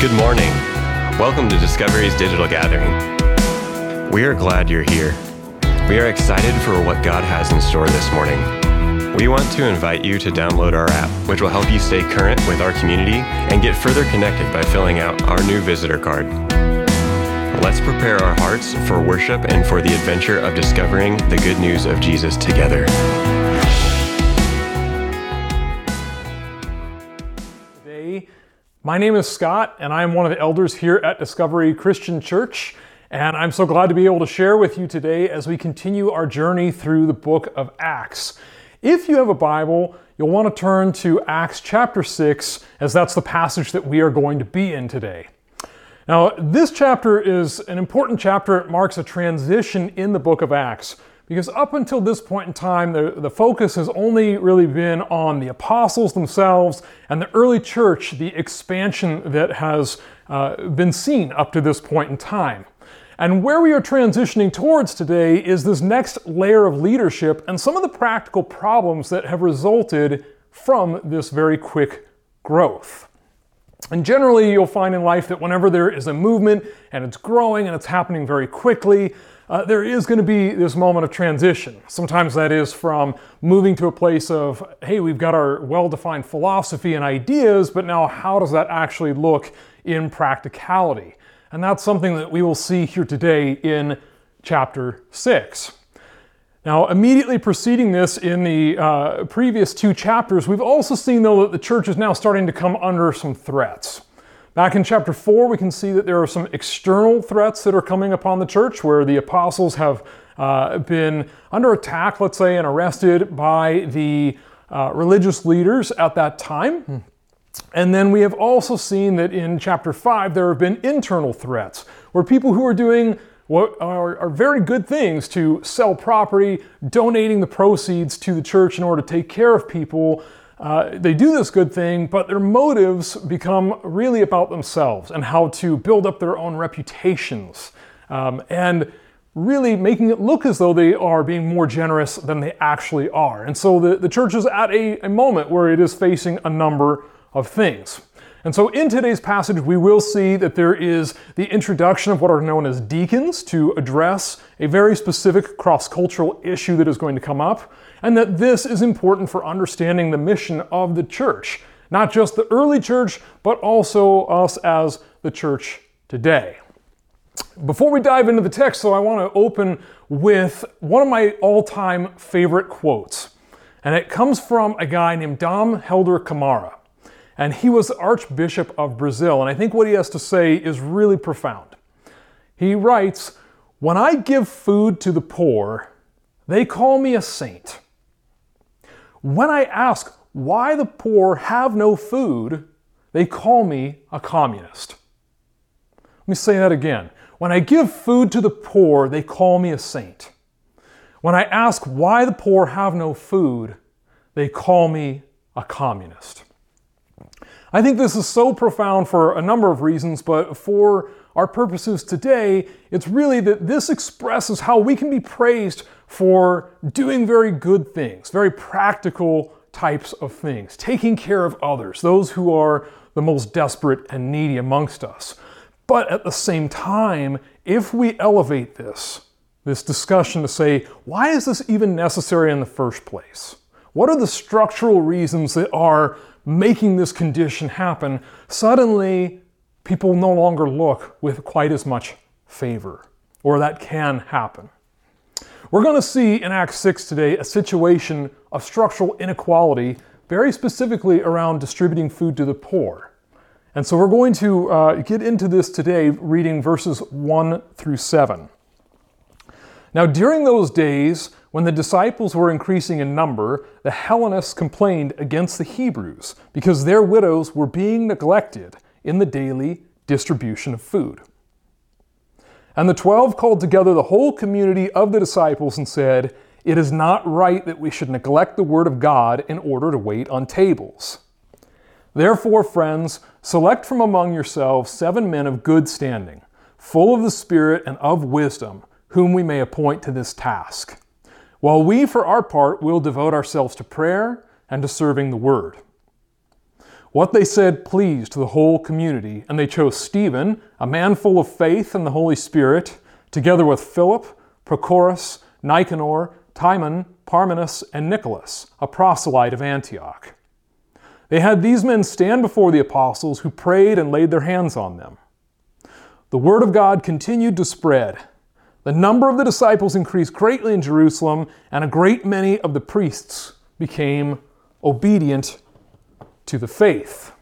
Good morning. Welcome to Discovery's digital gathering. We are glad you're here. We are excited for what God has in store this morning. We want to invite you to download our app, which will help you stay current with our community and get further connected by filling out our new visitor card. Let's prepare our hearts for worship and for the adventure of discovering the good news of Jesus together. My name is Scott, and I am one of the elders here at Discovery Christian Church. And I'm so glad to be able to share with you today as we continue our journey through the book of Acts. If you have a Bible, you'll want to turn to Acts chapter 6, as that's the passage that we are going to be in today. Now, this chapter is an important chapter. It marks a transition in the book of Acts because up until this point in time, the, the focus has only really been on the apostles themselves and the early church, the expansion that has uh, been seen up to this point in time. And where we are transitioning towards today is this next layer of leadership and some of the practical problems that have resulted from this very quick growth. And generally, you'll find in life that whenever there is a movement and it's growing and it's happening very quickly, uh, there is going to be this moment of transition. Sometimes that is from moving to a place of, hey, we've got our well defined philosophy and ideas, but now how does that actually look in practicality? And that's something that we will see here today in chapter 6. Now, immediately preceding this in the uh, previous two chapters, we've also seen, though, that the church is now starting to come under some threats. Back in chapter 4, we can see that there are some external threats that are coming upon the church where the apostles have uh, been under attack, let's say, and arrested by the uh, religious leaders at that time. And then we have also seen that in chapter 5, there have been internal threats where people who are doing what are, are, very good things to sell property, donating the proceeds to the church in order to take care of people. Uh, they do this good thing, but their motives become really about themselves and how to build up their own reputations um, and really making it look as though they are being more generous than they actually are. And so the, the church is at a, a moment where it is facing a number of things. And so in today's passage, we will see that there is the introduction of what are known as deacons to address a very specific cross cultural issue that is going to come up, and that this is important for understanding the mission of the church. Not just the early church, but also us as the church today. Before we dive into the text, though, I want to open with one of my all time favorite quotes. And it comes from a guy named Dom Helder Camara and he was Archbishop of Brazil. And I think what he has to say is really profound. He writes, When I give food to the poor, they call me a saint. When I ask why the poor have no food, they call me a communist. Let me say that again. When I give food to the poor, they call me a saint. When I ask why the poor have no food, they call me a communist. I think this is so profound for a number of reasons, but for our purposes today, it's really that this expresses how we can be praised for doing very good things, very practical types of things, taking care of others, those who are the most desperate and needy amongst us. But at the same time, if we elevate this, this discussion to say, why is this even necessary in the first place? What are the structural reasons that are making this condition happen, suddenly people no longer look with quite as much favor, or that can happen. We're going to see in Acts 6 today a situation of structural inequality, very specifically around distributing food to the poor. And so we're going to uh, get into this today, reading verses 1 through 7. Now, during those days, when the disciples were increasing in number, the Hellenists complained against the Hebrews because their widows were being neglected in the daily distribution of food. And the twelve called together the whole community of the disciples and said, It is not right that we should neglect the word of God in order to wait on tables. Therefore, friends, select from among yourselves seven men of good standing, full of the Spirit and of wisdom, whom we may appoint to this task while we, for our part, will devote ourselves to prayer and to serving the word. What they said pleased the whole community, and they chose Stephen, a man full of faith and the Holy Spirit, together with Philip, Prochorus, Nicanor, Timon, Parmenas, and Nicholas, a proselyte of Antioch. They had these men stand before the apostles, who prayed and laid their hands on them. The word of God continued to spread. The number of the disciples increased greatly in Jerusalem, and a great many of the priests became obedient to the faith.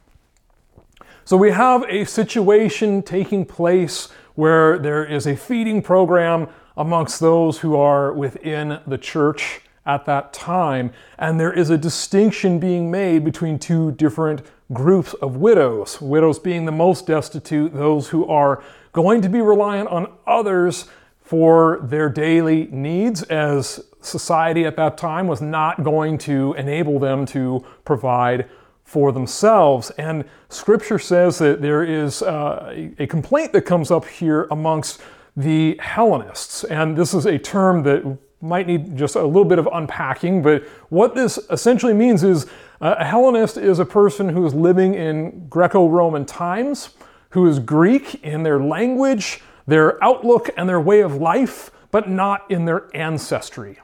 So we have a situation taking place where there is a feeding program amongst those who are within the church at that time, and there is a distinction being made between two different groups of widows. Widows being the most destitute, those who are going to be reliant on others for their daily needs, as society at that time was not going to enable them to provide for themselves. And scripture says that there is uh, a complaint that comes up here amongst the Hellenists. And this is a term that might need just a little bit of unpacking, but what this essentially means is uh, a Hellenist is a person who is living in Greco Roman times, who is Greek in their language, their outlook, and their way of life, but not in their ancestry.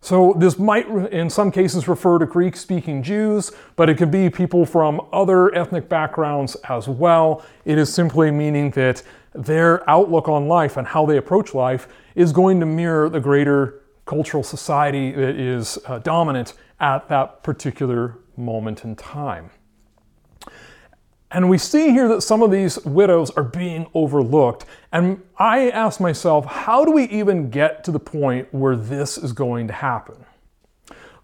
So, this might in some cases refer to Greek speaking Jews, but it could be people from other ethnic backgrounds as well. It is simply meaning that their outlook on life and how they approach life is going to mirror the greater cultural society that is uh, dominant at that particular moment in time. And we see here that some of these widows are being overlooked. And I ask myself, how do we even get to the point where this is going to happen?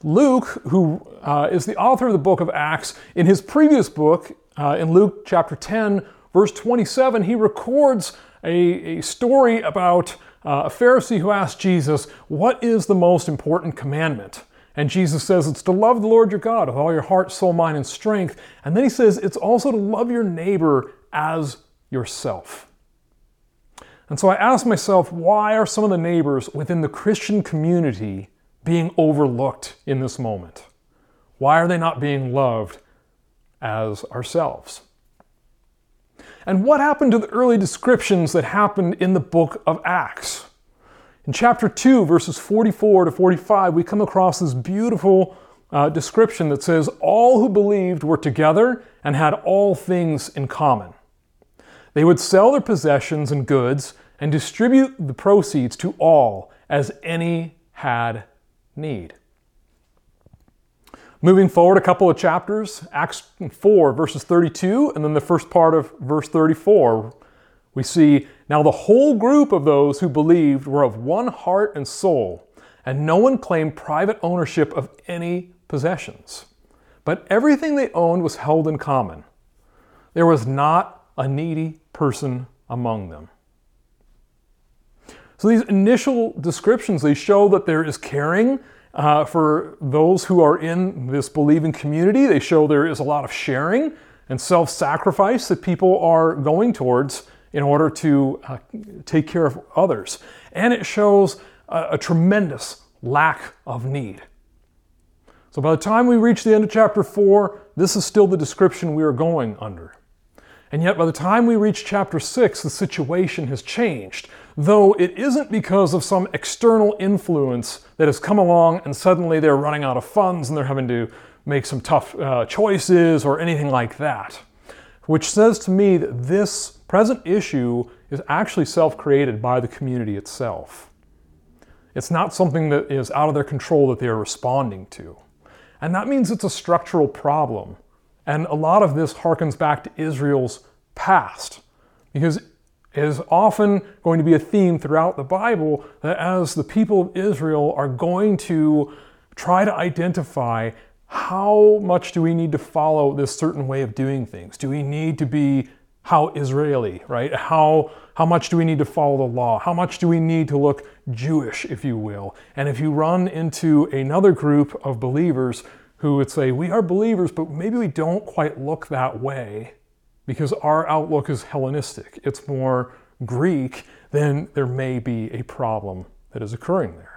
Luke, who uh, is the author of the book of Acts, in his previous book, uh, in Luke chapter 10, verse 27, he records a, a story about uh, a Pharisee who asked Jesus, What is the most important commandment? And Jesus says it's to love the Lord your God with all your heart, soul, mind, and strength. And then he says it's also to love your neighbor as yourself. And so I ask myself, why are some of the neighbors within the Christian community being overlooked in this moment? Why are they not being loved as ourselves? And what happened to the early descriptions that happened in the book of Acts? In chapter 2, verses 44 to 45, we come across this beautiful uh, description that says, All who believed were together and had all things in common. They would sell their possessions and goods and distribute the proceeds to all as any had need. Moving forward a couple of chapters, Acts 4, verses 32, and then the first part of verse 34, we see now the whole group of those who believed were of one heart and soul, and no one claimed private ownership of any possessions. But everything they owned was held in common. There was not a needy person among them. So these initial descriptions they show that there is caring uh, for those who are in this believing community. They show there is a lot of sharing and self-sacrifice that people are going towards in order to uh, take care of others. And it shows a, a tremendous lack of need. So by the time we reach the end of chapter 4, this is still the description we are going under. And yet, by the time we reach chapter 6, the situation has changed, though it isn't because of some external influence that has come along and suddenly they're running out of funds and they're having to make some tough uh, choices or anything like that. Which says to me that this present issue is actually self created by the community itself. It's not something that is out of their control that they are responding to. And that means it's a structural problem. And a lot of this harkens back to Israel's past. Because it is often going to be a theme throughout the Bible that as the people of Israel are going to try to identify how much do we need to follow this certain way of doing things? Do we need to be how Israeli, right? How, how much do we need to follow the law? How much do we need to look Jewish, if you will? And if you run into another group of believers who would say, We are believers, but maybe we don't quite look that way because our outlook is Hellenistic, it's more Greek, then there may be a problem that is occurring there.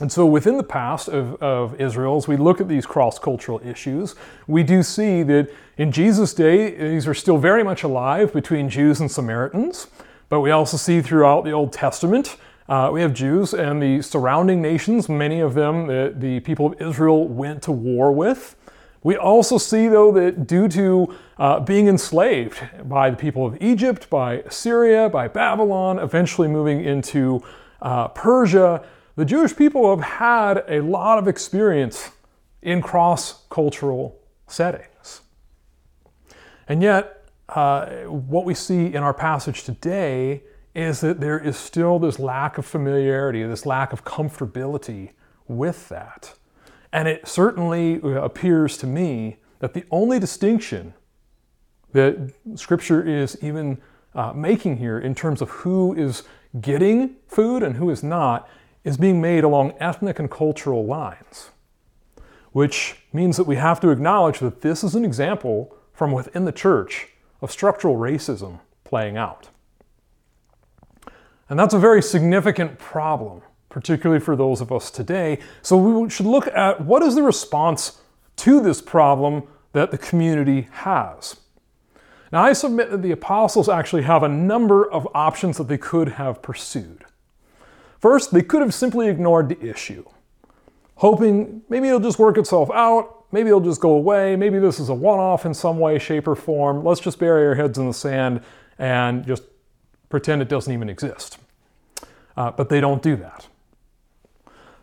And so, within the past of, of Israel, as we look at these cross cultural issues, we do see that in Jesus' day, these are still very much alive between Jews and Samaritans. But we also see throughout the Old Testament, uh, we have Jews and the surrounding nations, many of them that the people of Israel went to war with. We also see, though, that due to uh, being enslaved by the people of Egypt, by Syria, by Babylon, eventually moving into uh, Persia, the Jewish people have had a lot of experience in cross cultural settings. And yet, uh, what we see in our passage today is that there is still this lack of familiarity, this lack of comfortability with that. And it certainly appears to me that the only distinction that Scripture is even uh, making here in terms of who is getting food and who is not is being made along ethnic and cultural lines, which means that we have to acknowledge that this is an example from within the church of structural racism playing out. And that's a very significant problem, particularly for those of us today. So we should look at what is the response to this problem that the community has. Now, I submit that the apostles actually have a number of options that they could have pursued. First, they could have simply ignored the issue, hoping maybe it'll just work itself out, maybe it'll just go away, maybe this is a one off in some way, shape, or form. Let's just bury our heads in the sand and just pretend it doesn't even exist. Uh, but they don't do that.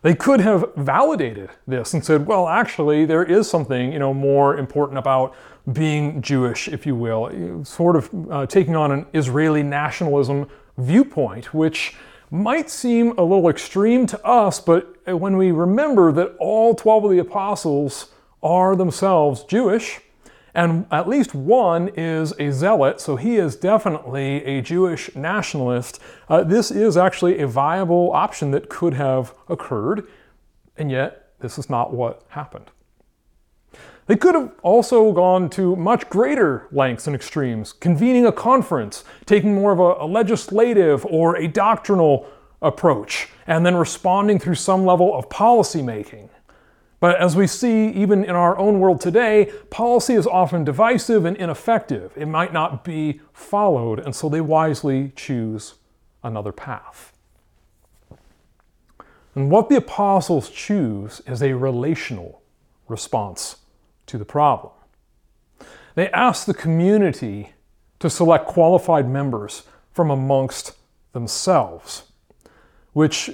They could have validated this and said, well, actually, there is something you know more important about being Jewish, if you will, sort of uh, taking on an Israeli nationalism viewpoint, which might seem a little extreme to us, but when we remember that all 12 of the apostles are themselves Jewish, and at least one is a zealot, so he is definitely a Jewish nationalist, uh, this is actually a viable option that could have occurred, and yet this is not what happened. They could have also gone to much greater lengths and extremes, convening a conference, taking more of a, a legislative or a doctrinal approach, and then responding through some level of policy making. But as we see even in our own world today, policy is often divisive and ineffective. It might not be followed, and so they wisely choose another path. And what the apostles choose is a relational response to the problem. They ask the community to select qualified members from amongst themselves, which,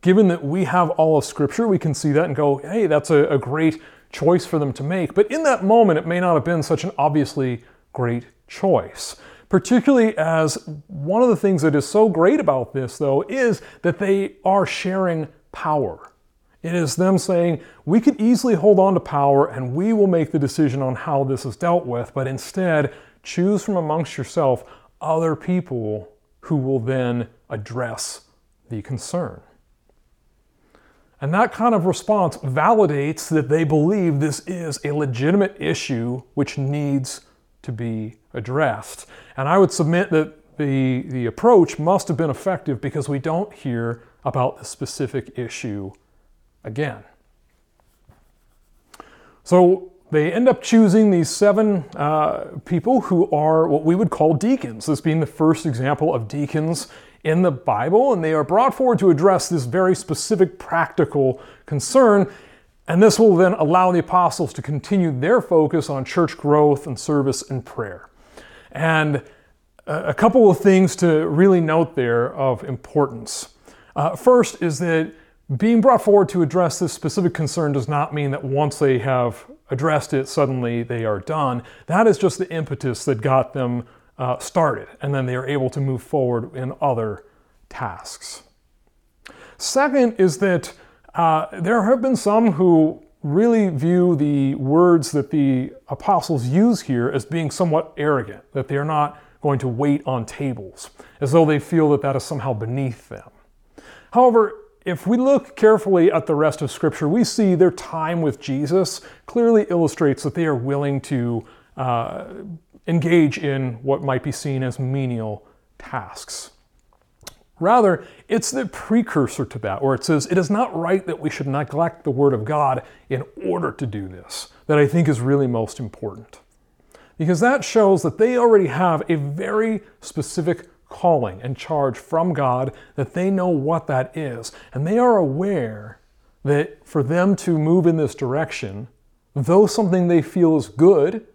given that we have all of Scripture, we can see that and go, hey, that's a, a great choice for them to make. But in that moment, it may not have been such an obviously great choice. Particularly as one of the things that is so great about this, though, is that they are sharing power. It is them saying, we could easily hold on to power and we will make the decision on how this is dealt with, but instead choose from amongst yourself other people who will then address the concern. And that kind of response validates that they believe this is a legitimate issue which needs to be addressed. And I would submit that the, the approach must have been effective because we don't hear about the specific issue again. So they end up choosing these seven uh, people who are what we would call deacons, this being the first example of deacons in the Bible, and they are brought forward to address this very specific practical concern. And this will then allow the apostles to continue their focus on church growth and service and prayer. And a couple of things to really note there of importance. Uh, first is that being brought forward to address this specific concern does not mean that once they have addressed it, suddenly they are done. That is just the impetus that got them uh, started, and then they are able to move forward in other tasks. Second is that uh, there have been some who really view the words that the apostles use here as being somewhat arrogant, that they are not going to wait on tables, as though they feel that that is somehow beneath them. However, if we look carefully at the rest of Scripture, we see their time with Jesus clearly illustrates that they are willing to uh, engage in what might be seen as menial tasks. Rather, it's the precursor to that, where it says, It is not right that we should neglect the Word of God in order to do this, that I think is really most important. Because that shows that they already have a very specific calling and charge from God, that they know what that is. And they are aware that for them to move in this direction, though something they feel is good,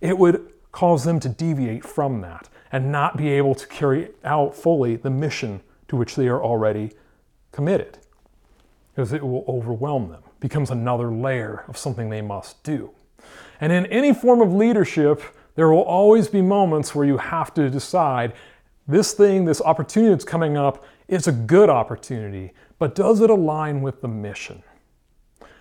it would cause them to deviate from that and not be able to carry out fully the mission to which they are already committed. Because it will overwhelm them, becomes another layer of something they must do. And in any form of leadership, there will always be moments where you have to decide this thing, this opportunity that's coming up, is a good opportunity, but does it align with the mission?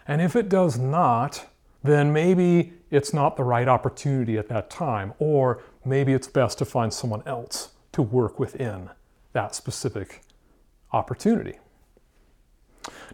And if it does not, then maybe it's not the right opportunity at that time, or maybe it's best to find someone else to work within that specific opportunity.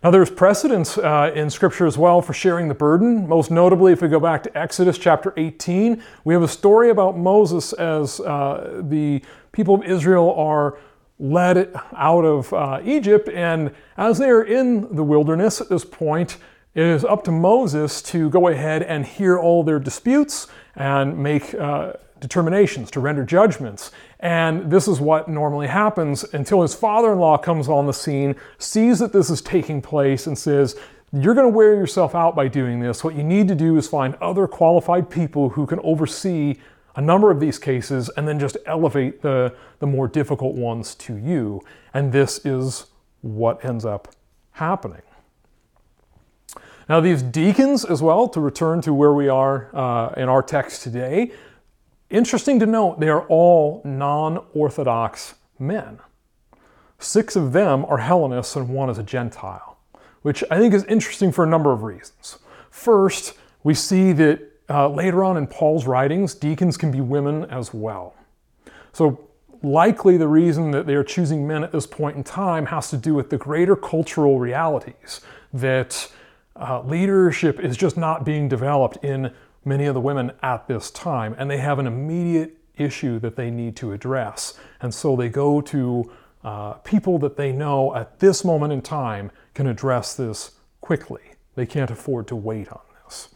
Now, there's precedence uh, in Scripture as well for sharing the burden. Most notably, if we go back to Exodus chapter 18, we have a story about Moses as uh, the people of Israel are led out of uh, Egypt. And as they are in the wilderness at this point, it is up to Moses to go ahead and hear all their disputes and make uh, determinations, to render judgments. And this is what normally happens until his father in law comes on the scene, sees that this is taking place, and says, You're going to wear yourself out by doing this. What you need to do is find other qualified people who can oversee a number of these cases and then just elevate the, the more difficult ones to you. And this is what ends up happening. Now, these deacons, as well, to return to where we are uh, in our text today, Interesting to note, they are all non Orthodox men. Six of them are Hellenists and one is a Gentile, which I think is interesting for a number of reasons. First, we see that uh, later on in Paul's writings, deacons can be women as well. So, likely the reason that they are choosing men at this point in time has to do with the greater cultural realities that uh, leadership is just not being developed in many of the women at this time, and they have an immediate issue that they need to address. And so they go to uh, people that they know at this moment in time can address this quickly. They can't afford to wait on this.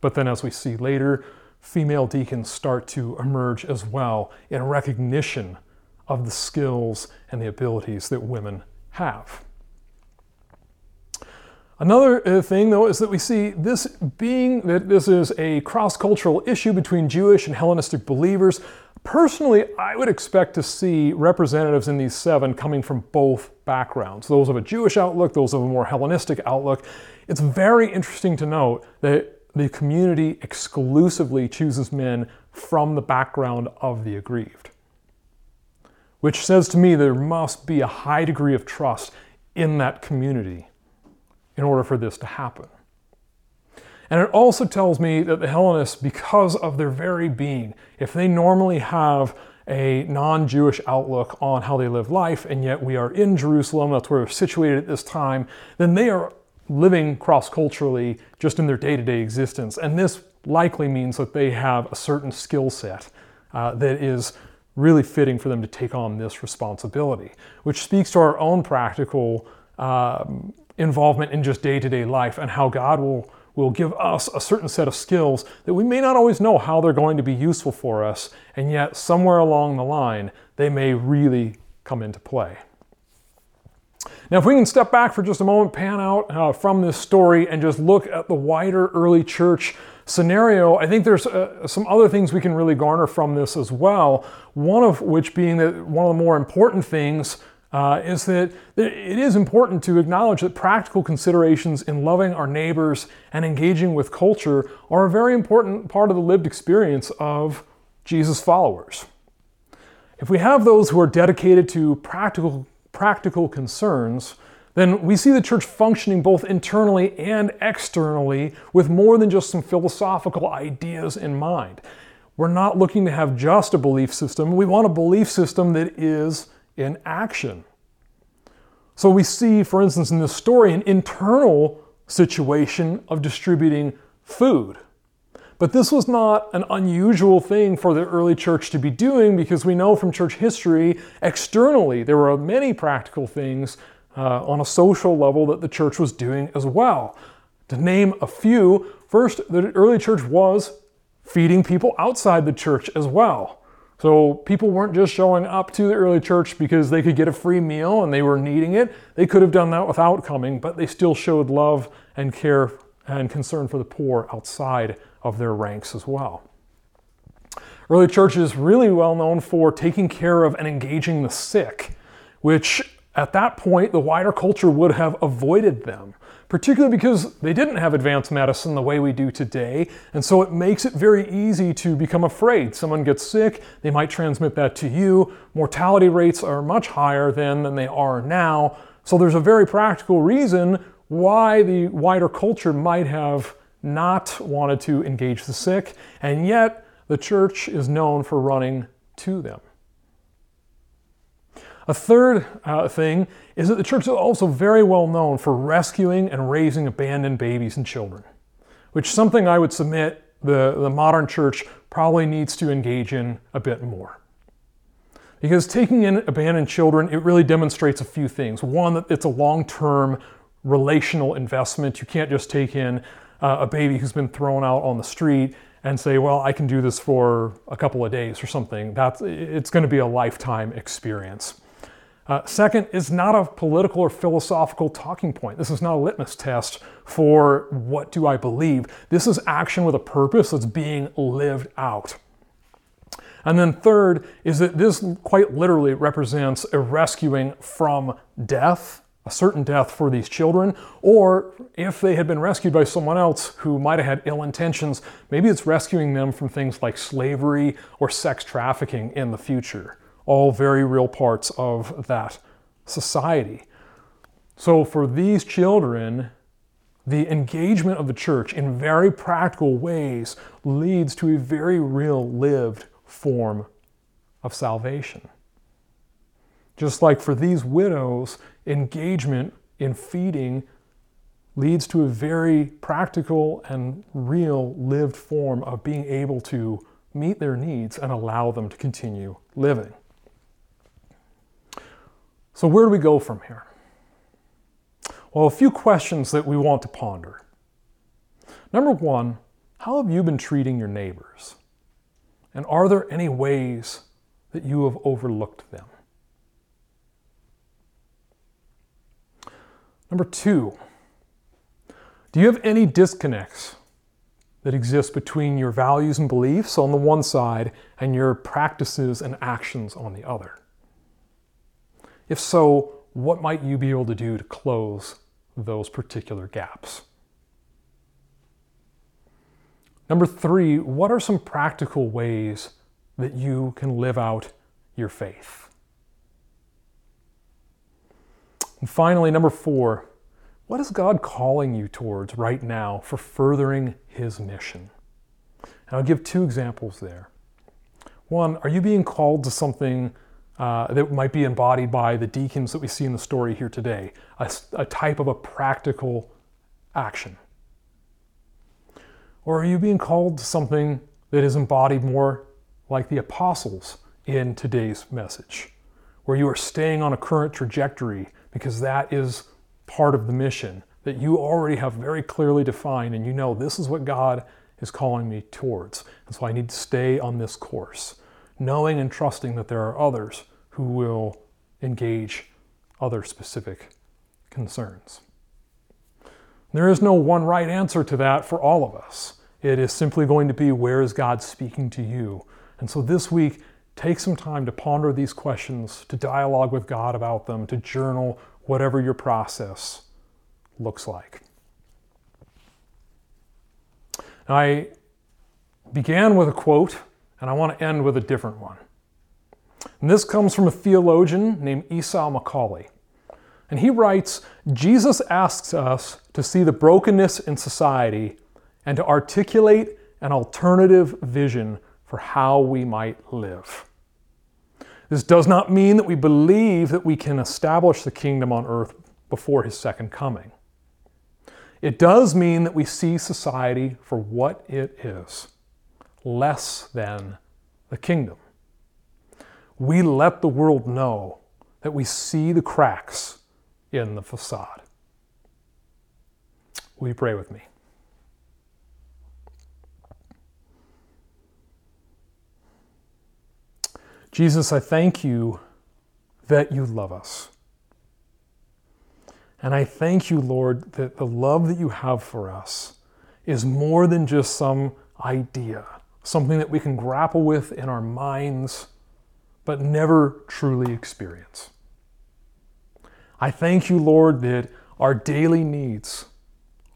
But then, as we see later, female deacons start to emerge as well in recognition of the skills and the abilities that women have. Another uh, thing, though, is that we see this being that this is a cross cultural issue between Jewish and Hellenistic believers. Personally, I would expect to see representatives in these seven coming from both backgrounds those of a Jewish outlook, those of a more Hellenistic outlook. It's very interesting to note that the community exclusively chooses men from the background of the aggrieved, which says to me there must be a high degree of trust in that community in order for this to happen. And it also tells me that the Hellenists, because of their very being, if they normally have a non Jewish outlook on how they live life, and yet we are in Jerusalem, that's where we're situated at this time, then they are living cross culturally just in their day to day existence. And this likely means that they have a certain skill set uh, that is really fitting for them to take on this responsibility, which speaks to our own practical um, involvement in just day to day life and how God will, will give us a certain set of skills that we may not always know how they're going to be useful for us, and yet somewhere along the line, they may really come into play. Now, if we can step back for just a moment, pan out uh, from this story, and just look at the wider early church scenario, I think there's uh, some other things we can really garner from this as well. One of which being that one of the more important things uh, is that it is important to acknowledge that practical considerations in loving our neighbors and engaging with culture are a very important part of the lived experience of Jesus' followers. If we have those who are dedicated to practical, practical concerns, then we see the church functioning both internally and externally with more than just some philosophical ideas in mind. We're not looking to have just a belief system, we want a belief system that is in action. So we see, for instance, in this story, an internal situation of distributing food. But this was not an unusual thing for the early church to be doing because we know from church history, externally, there were many practical things uh, on a social level that the church was doing as well. To name a few, first, the early church was feeding people outside the church as well. So people weren't just showing up to the early church because they could get a free meal and they were needing it. They could have done that without coming, but they still showed love and care and concern for the poor outside of their ranks as well. Early church is really well known for taking care of and engaging the sick, which at that point the wider culture would have avoided them particularly because they didn't have advanced medicine the way we do today. And so it makes it very easy to become afraid. Someone gets sick, they might transmit that to you. Mortality rates are much higher then than they are now. So there's a very practical reason why the wider culture might have not wanted to engage the sick, and yet the church is known for running to them. A third uh, thing is that the church is also very well known for rescuing and raising abandoned babies and children, which is something I would submit the, the modern church probably needs to engage in a bit more. Because taking in abandoned children, it really demonstrates a few things. One, that it's a long term relational investment. You can't just take in uh, a baby who's been thrown out on the street and say, well, I can do this for a couple of days or something. That's, it's going to be a lifetime experience. Uh, second, is not a political or philosophical talking point. This is not a litmus test for what do I believe. This is action with a purpose that's being lived out. And then third is that this quite literally represents a rescuing from death, a certain death for these children, or if they had been rescued by someone else who might have had ill intentions, maybe it's rescuing them from things like slavery or sex trafficking in the future all very real parts of that society. So, for these children, the engagement of the church in very practical ways leads to a very real lived form of salvation. Just like for these widows, engagement in feeding leads to a very practical and real lived form of being able to meet their needs and allow them to continue living. So, where do we go from here? Well, a few questions that we want to ponder. Number one, how have you been treating your neighbors? And are there any ways that you have overlooked them? Number two, do you have any disconnects that exist between your values and beliefs on the one side and your practices and actions on the other? If so, what might you be able to do to close those particular gaps? Number three, what are some practical ways that you can live out your faith? And finally, number four, what is God calling you towards right now for furthering His mission? And I'll give two examples there. One, are you being called to something uh, that might be embodied by the deacons that we see in the story here today, a, a type of a practical action? Or are you being called to something that is embodied more like the apostles in today's message, where you are staying on a current trajectory because that is part of the mission that you already have very clearly defined and you know this is what God is calling me towards. And so I need to stay on this course, knowing and trusting that there are others who will engage other specific concerns. There is no one right answer to that for all of us. It is simply going to be where is God speaking to you? And so this week, take some time to ponder these questions, to dialogue with God about them, to journal whatever your process looks like. Now, I began with a quote, and I want to end with a different one. And this comes from a theologian named Esau McCaulley. And he writes Jesus asks us to see the brokenness in society and to articulate an alternative vision for how we might live. This does not mean that we believe that we can establish the kingdom on earth before his second coming. It does mean that we see society for what it is less than the kingdom. We let the world know that we see the cracks in the facade. Will you pray with me? Jesus, I thank you that you love us. And I thank you, Lord, that the love that you have for us is more than just some idea, something that we can grapple with in our minds, but never truly experience. I thank you, Lord, that our daily needs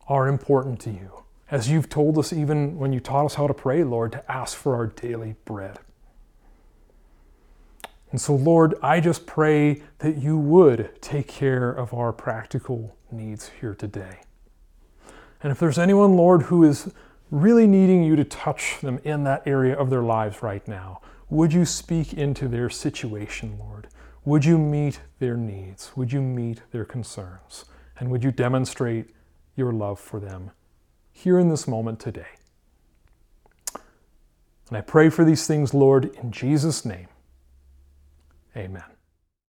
are important to you. As you've told us, even when you taught us how to pray, Lord, to ask for our daily bread. And so, Lord, I just pray that you would take care of our practical needs here today. And if there's anyone, Lord, who is really needing you to touch them in that area of their lives right now, would you speak into their situation, Lord? Would you meet their needs? Would you meet their concerns? And would you demonstrate your love for them here in this moment today? And I pray for these things, Lord, in Jesus' name. Amen.